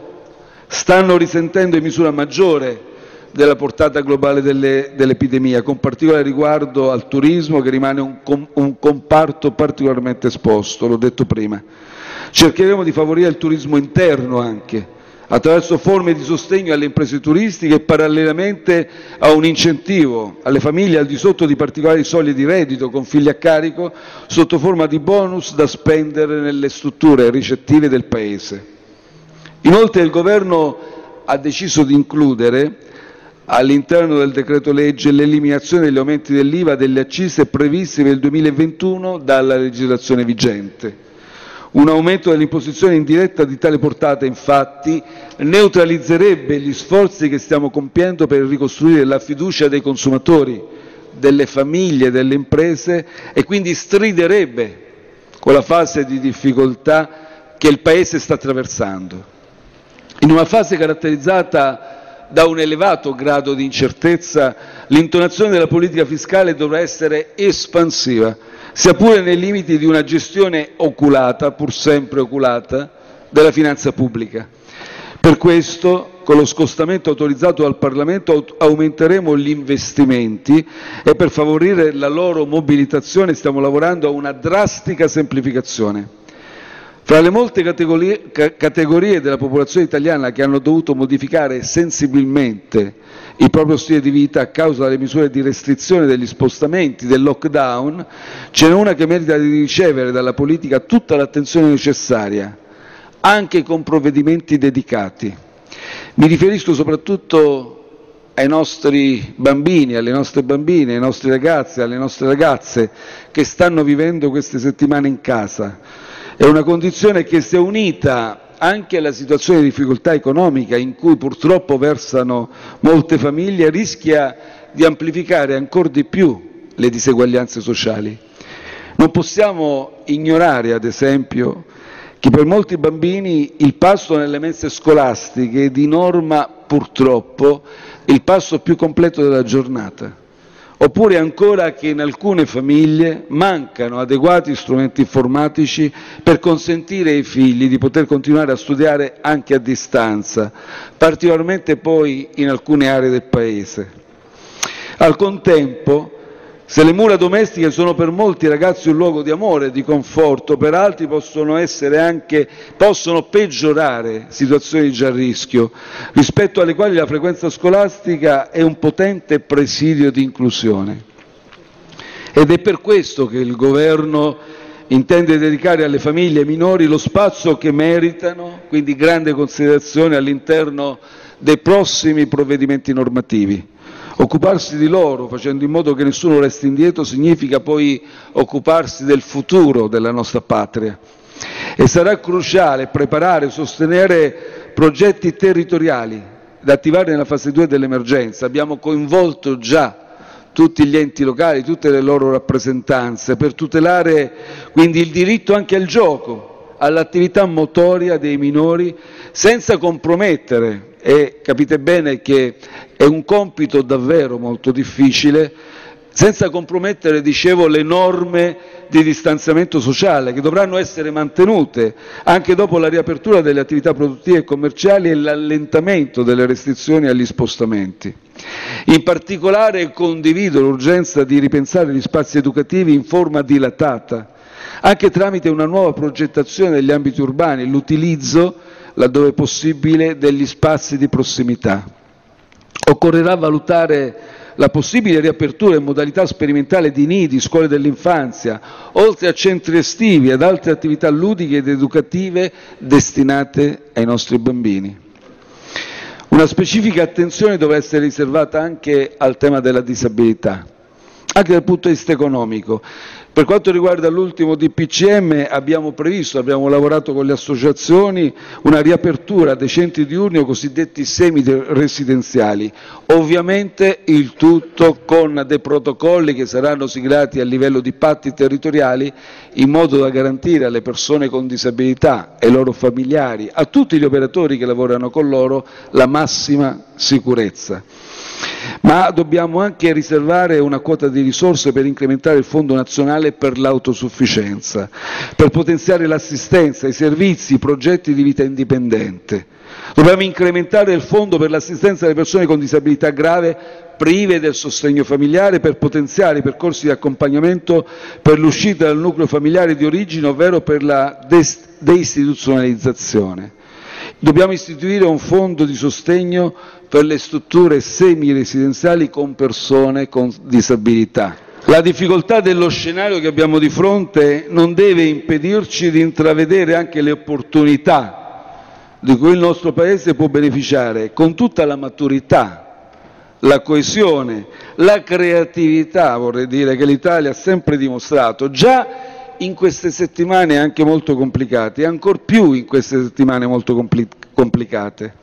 stanno risentendo in misura maggiore della portata globale delle, dell'epidemia, con particolare riguardo al turismo che rimane un, com, un comparto particolarmente esposto, l'ho detto prima. Cercheremo di favorire il turismo interno anche, attraverso forme di sostegno alle imprese turistiche e parallelamente a un incentivo alle famiglie al di sotto di particolari soglie di reddito con figli a carico sotto forma di bonus da spendere nelle strutture ricettive del Paese. Inoltre il Governo ha deciso di includere all'interno del decreto legge l'eliminazione degli aumenti dell'IVA delle accise previsti per il 2021 dalla legislazione vigente. Un aumento dell'imposizione indiretta di tale portata, infatti, neutralizzerebbe gli sforzi che stiamo compiendo per ricostruire la fiducia dei consumatori, delle famiglie delle imprese e quindi striderebbe con la fase di difficoltà che il Paese sta attraversando. In una fase caratterizzata da un elevato grado di incertezza, l'intonazione della politica fiscale dovrà essere espansiva sia pure nei limiti di una gestione oculata, pur sempre oculata, della finanza pubblica. Per questo, con lo scostamento autorizzato dal Parlamento, aumenteremo gli investimenti e per favorire la loro mobilitazione stiamo lavorando a una drastica semplificazione. Fra le molte categorie, della popolazione italiana che hanno dovuto modificare sensibilmente il proprio stile di vita a causa delle misure di restrizione degli spostamenti, del lockdown, ce n'è una che merita di ricevere dalla politica tutta l'attenzione necessaria, anche con provvedimenti dedicati. Mi riferisco soprattutto ai nostri bambini, alle nostre bambine, ai nostri ragazzi, alle nostre ragazze che stanno vivendo queste settimane in casa. È una condizione che se unita anche la situazione di difficoltà economica in cui purtroppo versano molte famiglie rischia di amplificare ancora di più le diseguaglianze sociali. Non possiamo ignorare, ad esempio, che per molti bambini il passo nelle mense scolastiche è di norma purtroppo il passo più completo della giornata. Oppure ancora che in alcune famiglie mancano adeguati strumenti informatici per consentire ai figli di poter continuare a studiare anche a distanza, particolarmente poi in alcune aree del Paese. Al contempo, se le mura domestiche sono per molti ragazzi un luogo di amore e di conforto, per altri possono, anche, possono peggiorare situazioni già a rischio, rispetto alle quali la frequenza scolastica è un potente presidio di inclusione. Ed è per questo che il Governo intende dedicare alle famiglie minori lo spazio che meritano, quindi grande considerazione all'interno dei prossimi provvedimenti normativi. Occuparsi di loro facendo in modo che nessuno resti indietro significa poi occuparsi del futuro della nostra patria e sarà cruciale preparare e sostenere progetti territoriali da attivare nella fase 2 dell'emergenza. Abbiamo coinvolto già tutti gli enti locali, tutte le loro rappresentanze per tutelare quindi il diritto anche al gioco, all'attività motoria dei minori senza compromettere e capite bene che è un compito davvero molto difficile, senza compromettere, dicevo, le norme di distanziamento sociale che dovranno essere mantenute anche dopo la riapertura delle attività produttive e commerciali e l'allentamento delle restrizioni agli spostamenti. In particolare condivido l'urgenza di ripensare gli spazi educativi in forma dilatata, anche tramite una nuova progettazione degli ambiti urbani, l'utilizzo laddove possibile, degli spazi di prossimità. Occorrerà valutare la possibile riapertura in modalità sperimentale di nidi, scuole dell'infanzia, oltre a centri estivi ed altre attività ludiche ed educative destinate ai nostri bambini. Una specifica attenzione dovrà essere riservata anche al tema della disabilità, anche dal punto di vista economico. Per quanto riguarda l'ultimo DPCM abbiamo previsto, abbiamo lavorato con le associazioni, una riapertura dei centri diurni o cosiddetti semi-residenziali, ovviamente il tutto con dei protocolli che saranno siglati a livello di patti territoriali in modo da garantire alle persone con disabilità ai loro familiari, a tutti gli operatori che lavorano con loro, la massima sicurezza ma dobbiamo anche riservare una quota di risorse per incrementare il Fondo nazionale per l'autosufficienza, per potenziare l'assistenza, i servizi, i progetti di vita indipendente. Dobbiamo incrementare il fondo per l'assistenza alle persone con disabilità grave prive del sostegno familiare per potenziare i percorsi di accompagnamento per l'uscita dal nucleo familiare di origine, ovvero per la deistituzionalizzazione. Dobbiamo istituire un fondo di sostegno per le strutture semi-residenziali con persone con disabilità. La difficoltà dello scenario che abbiamo di fronte non deve impedirci di intravedere anche le opportunità di cui il nostro Paese può beneficiare con tutta la maturità, la coesione, la creatività, vorrei dire, che l'Italia ha sempre dimostrato, già in queste settimane anche molto complicate e ancor più in queste settimane molto compli complicate.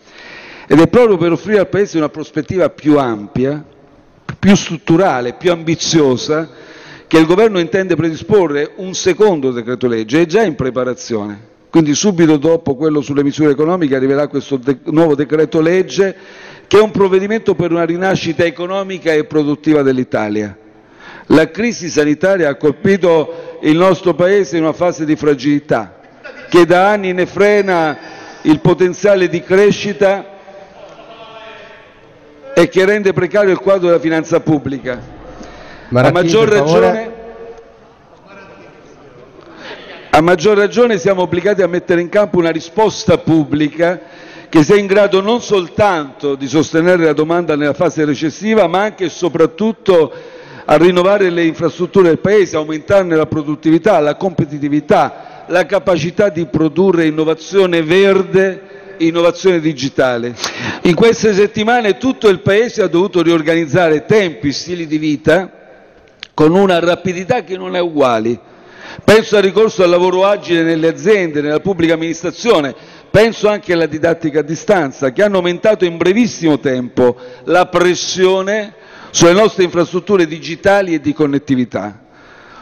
Ed è proprio per offrire al Paese una prospettiva più ampia, più strutturale, più ambiziosa, che il Governo intende predisporre un secondo decreto legge, è già in preparazione. Quindi subito dopo quello sulle misure economiche arriverà questo de nuovo decreto legge che è un provvedimento per una rinascita economica e produttiva dell'Italia. La crisi sanitaria ha colpito il nostro Paese in una fase di fragilità che da anni ne frena il potenziale di crescita e che rende precario il quadro della finanza pubblica. a maggior, ragione, a maggior ragione siamo obbligati a mettere in campo una risposta pubblica che sia in grado non soltanto di sostenere la domanda nella fase recessiva, ma anche e soprattutto a rinnovare le infrastrutture del Paese, aumentarne la produttività, la competitività, la capacità di produrre innovazione verde innovazione digitale. In queste settimane tutto il Paese ha dovuto riorganizzare tempi, stili di vita con una rapidità che non è uguale. Penso al ricorso al lavoro agile nelle aziende, nella pubblica amministrazione, penso anche alla didattica a distanza, che hanno aumentato in brevissimo tempo la pressione sulle nostre infrastrutture digitali e di connettività.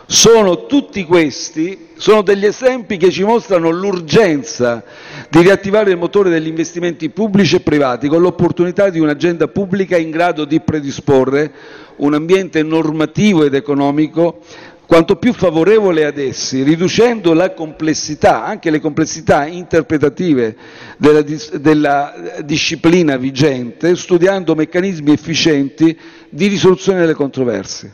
Sono tutti questi sono degli esempi che ci mostrano l'urgenza di riattivare il motore degli investimenti pubblici e privati con l'opportunità di un'agenda pubblica in grado di predisporre un ambiente normativo ed economico quanto più favorevole ad essi, riducendo la complessità, anche le complessità interpretative della, della disciplina vigente, studiando meccanismi efficienti di risoluzione delle controversie.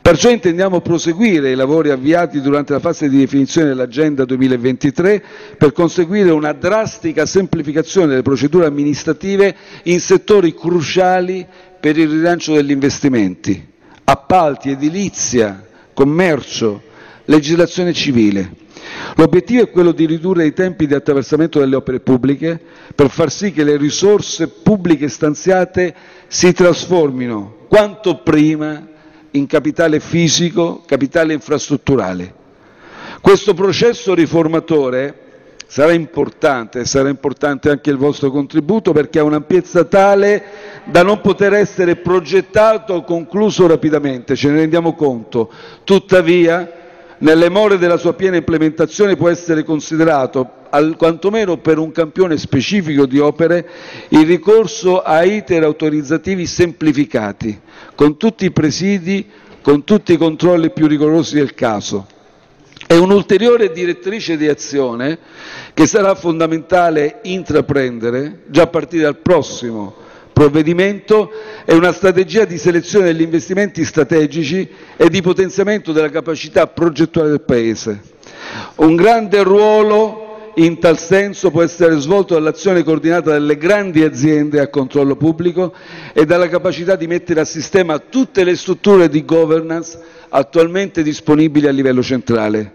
Perciò intendiamo proseguire i lavori avviati durante la fase di definizione dell'Agenda 2023 per conseguire una drastica semplificazione delle procedure amministrative in settori cruciali per il rilancio degli investimenti, appalti, edilizia, commercio, legislazione civile. L'obiettivo è quello di ridurre i tempi di attraversamento delle opere pubbliche per far sì che le risorse pubbliche stanziate si trasformino quanto prima in capitale fisico, capitale infrastrutturale. Questo processo riformatore sarà importante, sarà importante anche il vostro contributo perché ha un'ampiezza tale da non poter essere progettato o concluso rapidamente, ce ne rendiamo conto. Tuttavia, nelle more della sua piena implementazione può essere considerato, al, quantomeno per un campione specifico di opere, il ricorso a iter autorizzativi semplificati, con tutti i presidi, con tutti i controlli più rigorosi del caso. È un'ulteriore direttrice di azione che sarà fondamentale intraprendere già a partire dal prossimo provvedimento è una strategia di selezione degli investimenti strategici e di potenziamento della capacità progettuale del Paese. Un grande ruolo in tal senso può essere svolto dall'azione coordinata delle grandi aziende a controllo pubblico e dalla capacità di mettere a sistema tutte le strutture di governance attualmente disponibili a livello centrale.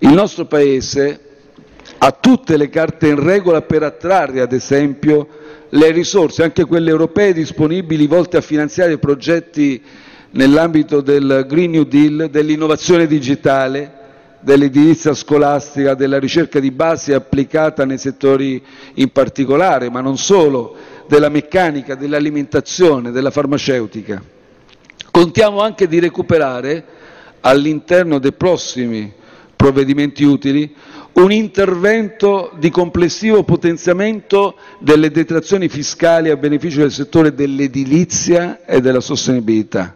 Il nostro Paese ha tutte le carte in regola per attrarre, ad esempio, le risorse, anche quelle europee, disponibili volte a finanziare progetti nell'ambito del Green New Deal, dell'innovazione digitale, dell'edilizia scolastica, della ricerca di base applicata nei settori in particolare, ma non solo, della meccanica, dell'alimentazione, della farmaceutica. Contiamo anche di recuperare all'interno dei prossimi provvedimenti utili un intervento di complessivo potenziamento delle detrazioni fiscali a beneficio del settore dell'edilizia e della sostenibilità.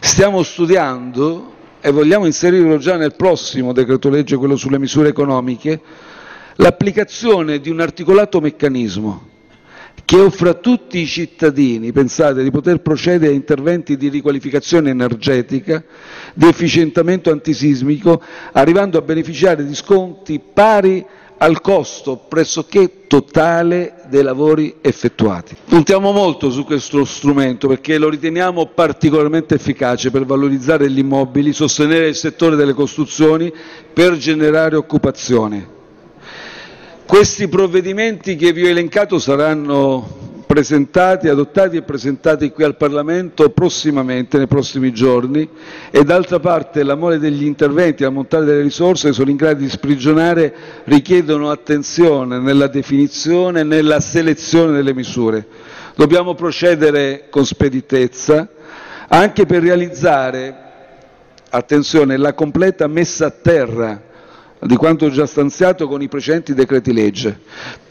Stiamo studiando e vogliamo inserirlo già nel prossimo decreto legge, quello sulle misure economiche, l'applicazione di un articolato meccanismo che offre a tutti i cittadini, pensate, di poter procedere a interventi di riqualificazione energetica, di efficientamento antisismico, arrivando a beneficiare di sconti pari al costo pressoché totale dei lavori effettuati. Puntiamo molto su questo strumento perché lo riteniamo particolarmente efficace per valorizzare gli immobili, sostenere il settore delle costruzioni, per generare occupazione. Questi provvedimenti che vi ho elencato saranno presentati, adottati e presentati qui al Parlamento prossimamente, nei prossimi giorni e d'altra parte l'amore degli interventi, l'ammontare delle risorse che sono in grado di sprigionare richiedono attenzione nella definizione e nella selezione delle misure. Dobbiamo procedere con speditezza anche per realizzare, attenzione, la completa messa a terra di quanto già stanziato con i precedenti decreti legge.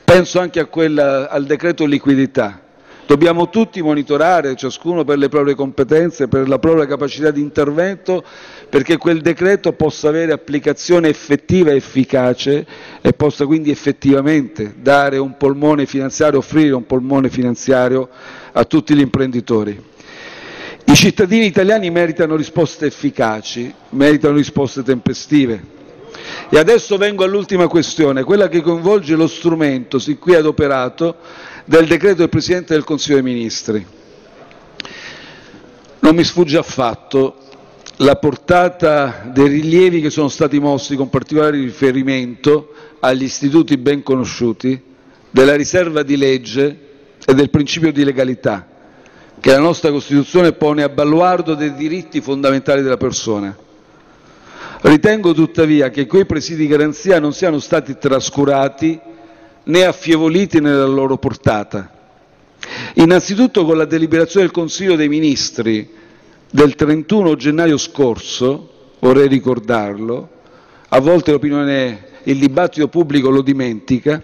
Penso anche quella, al decreto liquidità. Dobbiamo tutti monitorare, ciascuno per le proprie competenze, per la propria capacità di intervento, perché quel decreto possa avere applicazione effettiva e efficace e possa quindi effettivamente dare un polmone finanziario, offrire un polmone finanziario a tutti gli imprenditori. I cittadini italiani meritano risposte efficaci, meritano risposte tempestive. E adesso vengo all'ultima questione, quella che coinvolge lo strumento sin qui adoperato del decreto del Presidente del Consiglio dei Ministri. Non mi sfugge affatto la portata dei rilievi che sono stati mossi con particolare riferimento agli istituti ben conosciuti della riserva di legge e del principio di legalità che la nostra Costituzione pone a baluardo dei diritti fondamentali della persona. Ritengo tuttavia che quei presidi di garanzia non siano stati trascurati né affievoliti nella loro portata. Innanzitutto con la deliberazione del Consiglio dei Ministri del 31 gennaio scorso, vorrei ricordarlo, a volte l'opinione il dibattito pubblico lo dimentica,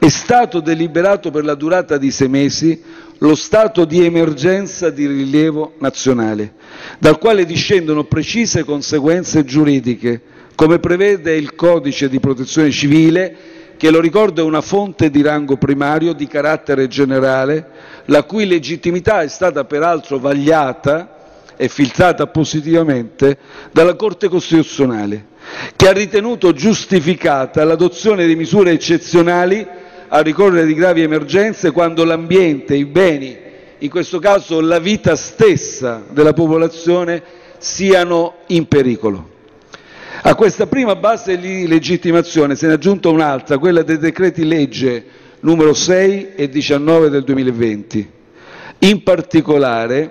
è stato deliberato per la durata di sei mesi lo stato di emergenza di rilievo nazionale, dal quale discendono precise conseguenze giuridiche, come prevede il codice di protezione civile, che lo ricordo è una fonte di rango primario di carattere generale, la cui legittimità è stata peraltro vagliata e filtrata positivamente dalla Corte Costituzionale che ha ritenuto giustificata l'adozione di misure eccezionali a ricorrere di gravi emergenze quando l'ambiente, i beni, in questo caso la vita stessa della popolazione, siano in pericolo. A questa prima base di legittimazione se ne è aggiunta un'altra, quella dei decreti legge numero 6 e 19 del 2020. In particolare,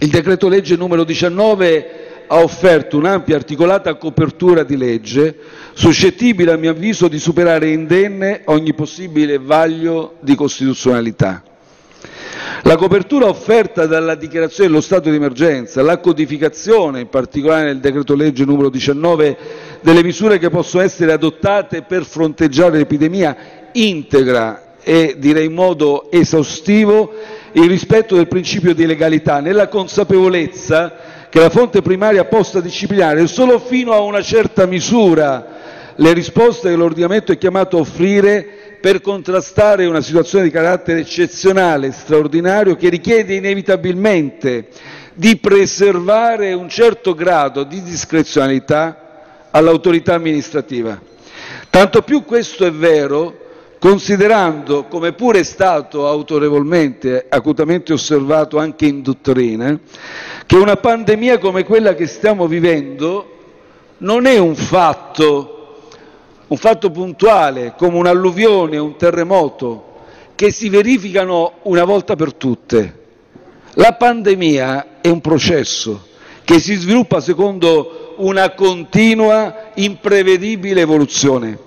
il decreto legge numero 19 ha offerto un'ampia articolata copertura di legge, suscettibile a mio avviso di superare indenne ogni possibile vaglio di costituzionalità. La copertura offerta dalla dichiarazione dello stato di emergenza, la codificazione, in particolare nel decreto legge numero 19, delle misure che possono essere adottate per fronteggiare l'epidemia, integra e direi in modo esaustivo il rispetto del principio di legalità, nella consapevolezza che la fonte primaria possa disciplinare solo fino a una certa misura le risposte che l'ordinamento è chiamato a offrire per contrastare una situazione di carattere eccezionale, straordinario, che richiede inevitabilmente di preservare un certo grado di discrezionalità all'autorità amministrativa. Tanto più questo è vero considerando, come pure è stato autorevolmente, acutamente osservato anche in dottrina, che una pandemia come quella che stiamo vivendo non è un fatto, un fatto puntuale, come un'alluvione, un terremoto, che si verificano una volta per tutte. La pandemia è un processo che si sviluppa secondo una continua, imprevedibile evoluzione.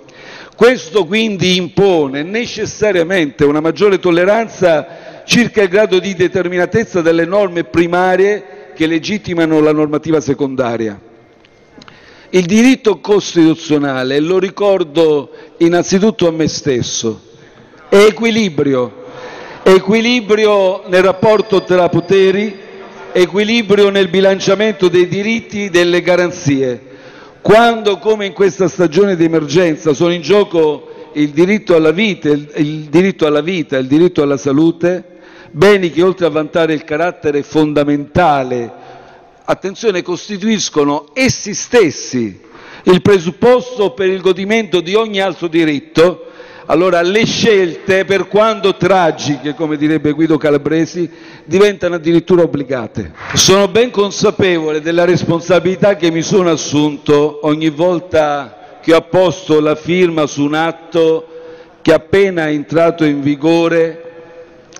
Questo quindi impone necessariamente una maggiore tolleranza circa il grado di determinatezza delle norme primarie che legittimano la normativa secondaria. Il diritto costituzionale, lo ricordo innanzitutto a me stesso, è equilibrio, equilibrio nel rapporto tra poteri, equilibrio nel bilanciamento dei diritti e delle garanzie. Quando, come in questa stagione di emergenza, sono in gioco il diritto alla vita, il diritto alla, vita, il diritto alla salute, beni che oltre a vantare il carattere fondamentale, attenzione, costituiscono essi stessi il presupposto per il godimento di ogni altro diritto, allora le scelte, per quanto tragiche, come direbbe Guido Calabresi, diventano addirittura obbligate. Sono ben consapevole della responsabilità che mi sono assunto ogni volta che ho apposto la firma su un atto che appena entrato in vigore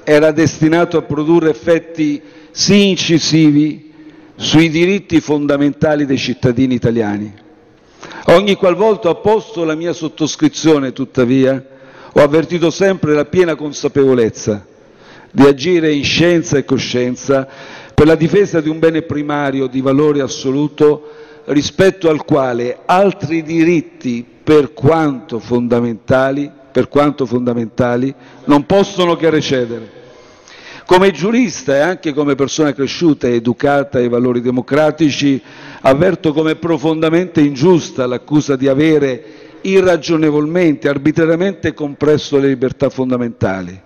era destinato a produrre effetti sì incisivi sui diritti fondamentali dei cittadini italiani. Ogni qualvolta ho posto la mia sottoscrizione, tuttavia, ho avvertito sempre la piena consapevolezza di agire in scienza e coscienza per la difesa di un bene primario di valore assoluto rispetto al quale altri diritti, per quanto fondamentali, per quanto fondamentali non possono che recedere. Come giurista e anche come persona cresciuta e educata ai valori democratici, avverto come profondamente ingiusta l'accusa di avere irragionevolmente, arbitrariamente compresso le libertà fondamentali.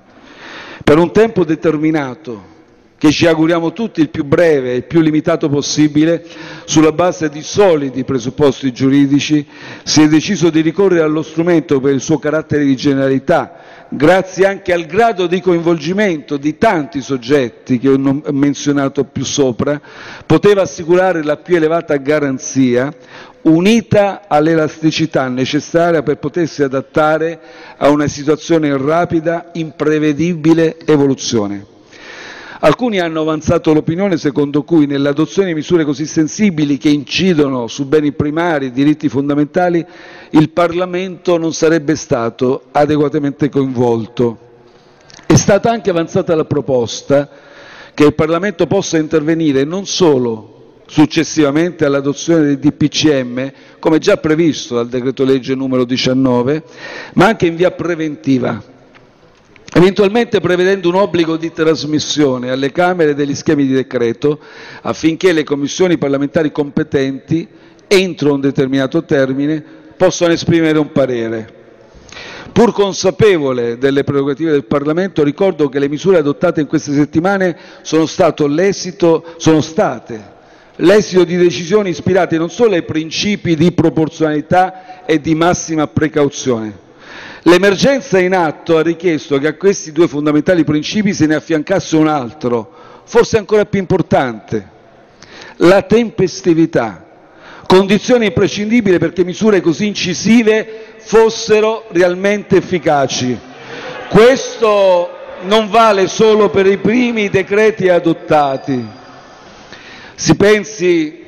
Per un tempo determinato, che ci auguriamo tutti il più breve e il più limitato possibile, sulla base di solidi presupposti giuridici, si è deciso di ricorrere allo strumento per il suo carattere di generalità, grazie anche al grado di coinvolgimento di tanti soggetti che ho menzionato più sopra, poteva assicurare la più elevata garanzia, unita all'elasticità necessaria per potersi adattare a una situazione in rapida, imprevedibile evoluzione. Alcuni hanno avanzato l'opinione secondo cui nell'adozione di misure così sensibili che incidono su beni primari e diritti fondamentali il Parlamento non sarebbe stato adeguatamente coinvolto. È stata anche avanzata la proposta che il Parlamento possa intervenire non solo successivamente all'adozione del DPCM, come già previsto dal decreto legge numero 19, ma anche in via preventiva eventualmente prevedendo un obbligo di trasmissione alle Camere degli schemi di decreto affinché le Commissioni parlamentari competenti, entro un determinato termine, possano esprimere un parere. Pur consapevole delle prerogative del Parlamento, ricordo che le misure adottate in queste settimane sono, sono state l'esito di decisioni ispirate non solo ai principi di proporzionalità e di massima precauzione, L'emergenza in atto ha richiesto che a questi due fondamentali principi se ne affiancasse un altro, forse ancora più importante, la tempestività, condizione imprescindibile perché misure così incisive fossero realmente efficaci. Questo non vale solo per i primi decreti adottati. Si pensi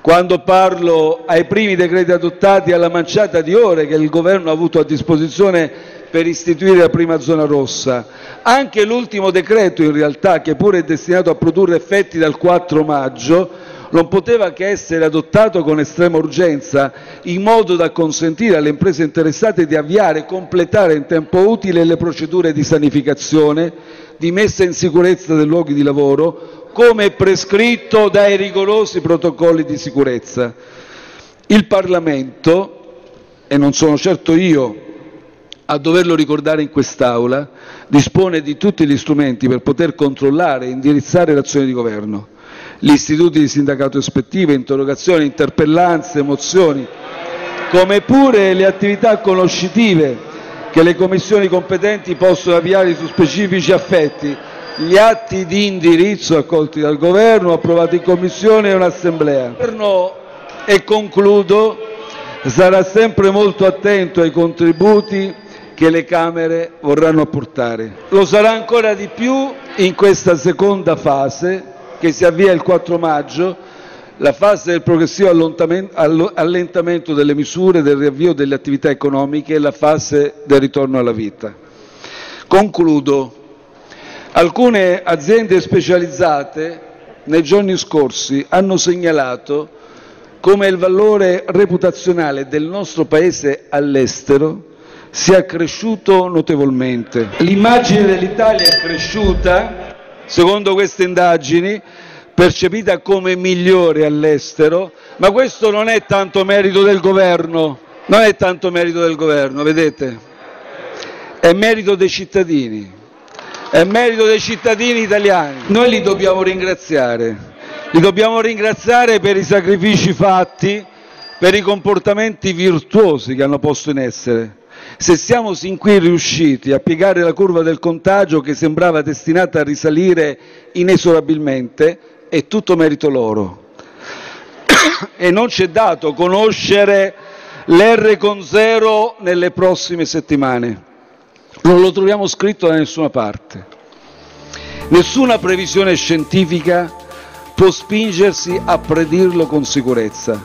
quando parlo ai primi decreti adottati alla manciata di ore che il Governo ha avuto a disposizione per istituire la prima zona rossa. Anche l'ultimo decreto, in realtà, che pure è destinato a produrre effetti dal 4 maggio, non poteva che essere adottato con estrema urgenza, in modo da consentire alle imprese interessate di avviare e completare in tempo utile le procedure di sanificazione, di messa in sicurezza dei luoghi di lavoro, come prescritto dai rigorosi protocolli di sicurezza. Il Parlamento, e non sono certo io a doverlo ricordare in quest'Aula, dispone di tutti gli strumenti per poter controllare e indirizzare l'azione di governo. Gli istituti di sindacato ispettivo, interrogazioni, interpellanze, mozioni, come pure le attività conoscitive che le commissioni competenti possono avviare su specifici affetti gli atti di indirizzo accolti dal Governo, approvati in Commissione e in Assemblea. Il Governo, e concludo, sarà sempre molto attento ai contributi che le Camere vorranno apportare. Lo sarà ancora di più in questa seconda fase che si avvia il 4 maggio, la fase del progressivo allentamento delle misure del riavvio delle attività economiche e la fase del ritorno alla vita. Concludo Alcune aziende specializzate nei giorni scorsi hanno segnalato come il valore reputazionale del nostro Paese all'estero sia cresciuto notevolmente. L'immagine dell'Italia è cresciuta, secondo queste indagini, percepita come migliore all'estero, ma questo non è tanto merito del governo, non è tanto merito del governo, vedete? È merito dei cittadini è merito dei cittadini italiani. Noi li dobbiamo ringraziare, li dobbiamo ringraziare per i sacrifici fatti, per i comportamenti virtuosi che hanno posto in essere. Se siamo sin qui riusciti a piegare la curva del contagio che sembrava destinata a risalire inesorabilmente, è tutto merito loro. e non ci è dato conoscere l'R con zero nelle prossime settimane. Non lo troviamo scritto da nessuna parte. Nessuna previsione scientifica può spingersi a predirlo con sicurezza.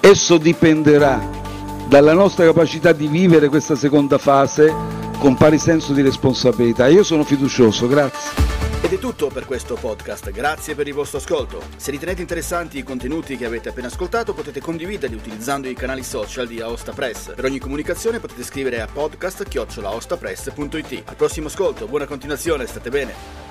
Esso dipenderà dalla nostra capacità di vivere questa seconda fase con pari senso di responsabilità. Io sono fiducioso, grazie. Ed è tutto per questo podcast, grazie per il vostro ascolto. Se ritenete interessanti i contenuti che avete appena ascoltato potete condividerli utilizzando i canali social di Aosta Press. Per ogni comunicazione potete scrivere a podcast-aostapress.it. Al prossimo ascolto, buona continuazione, state bene.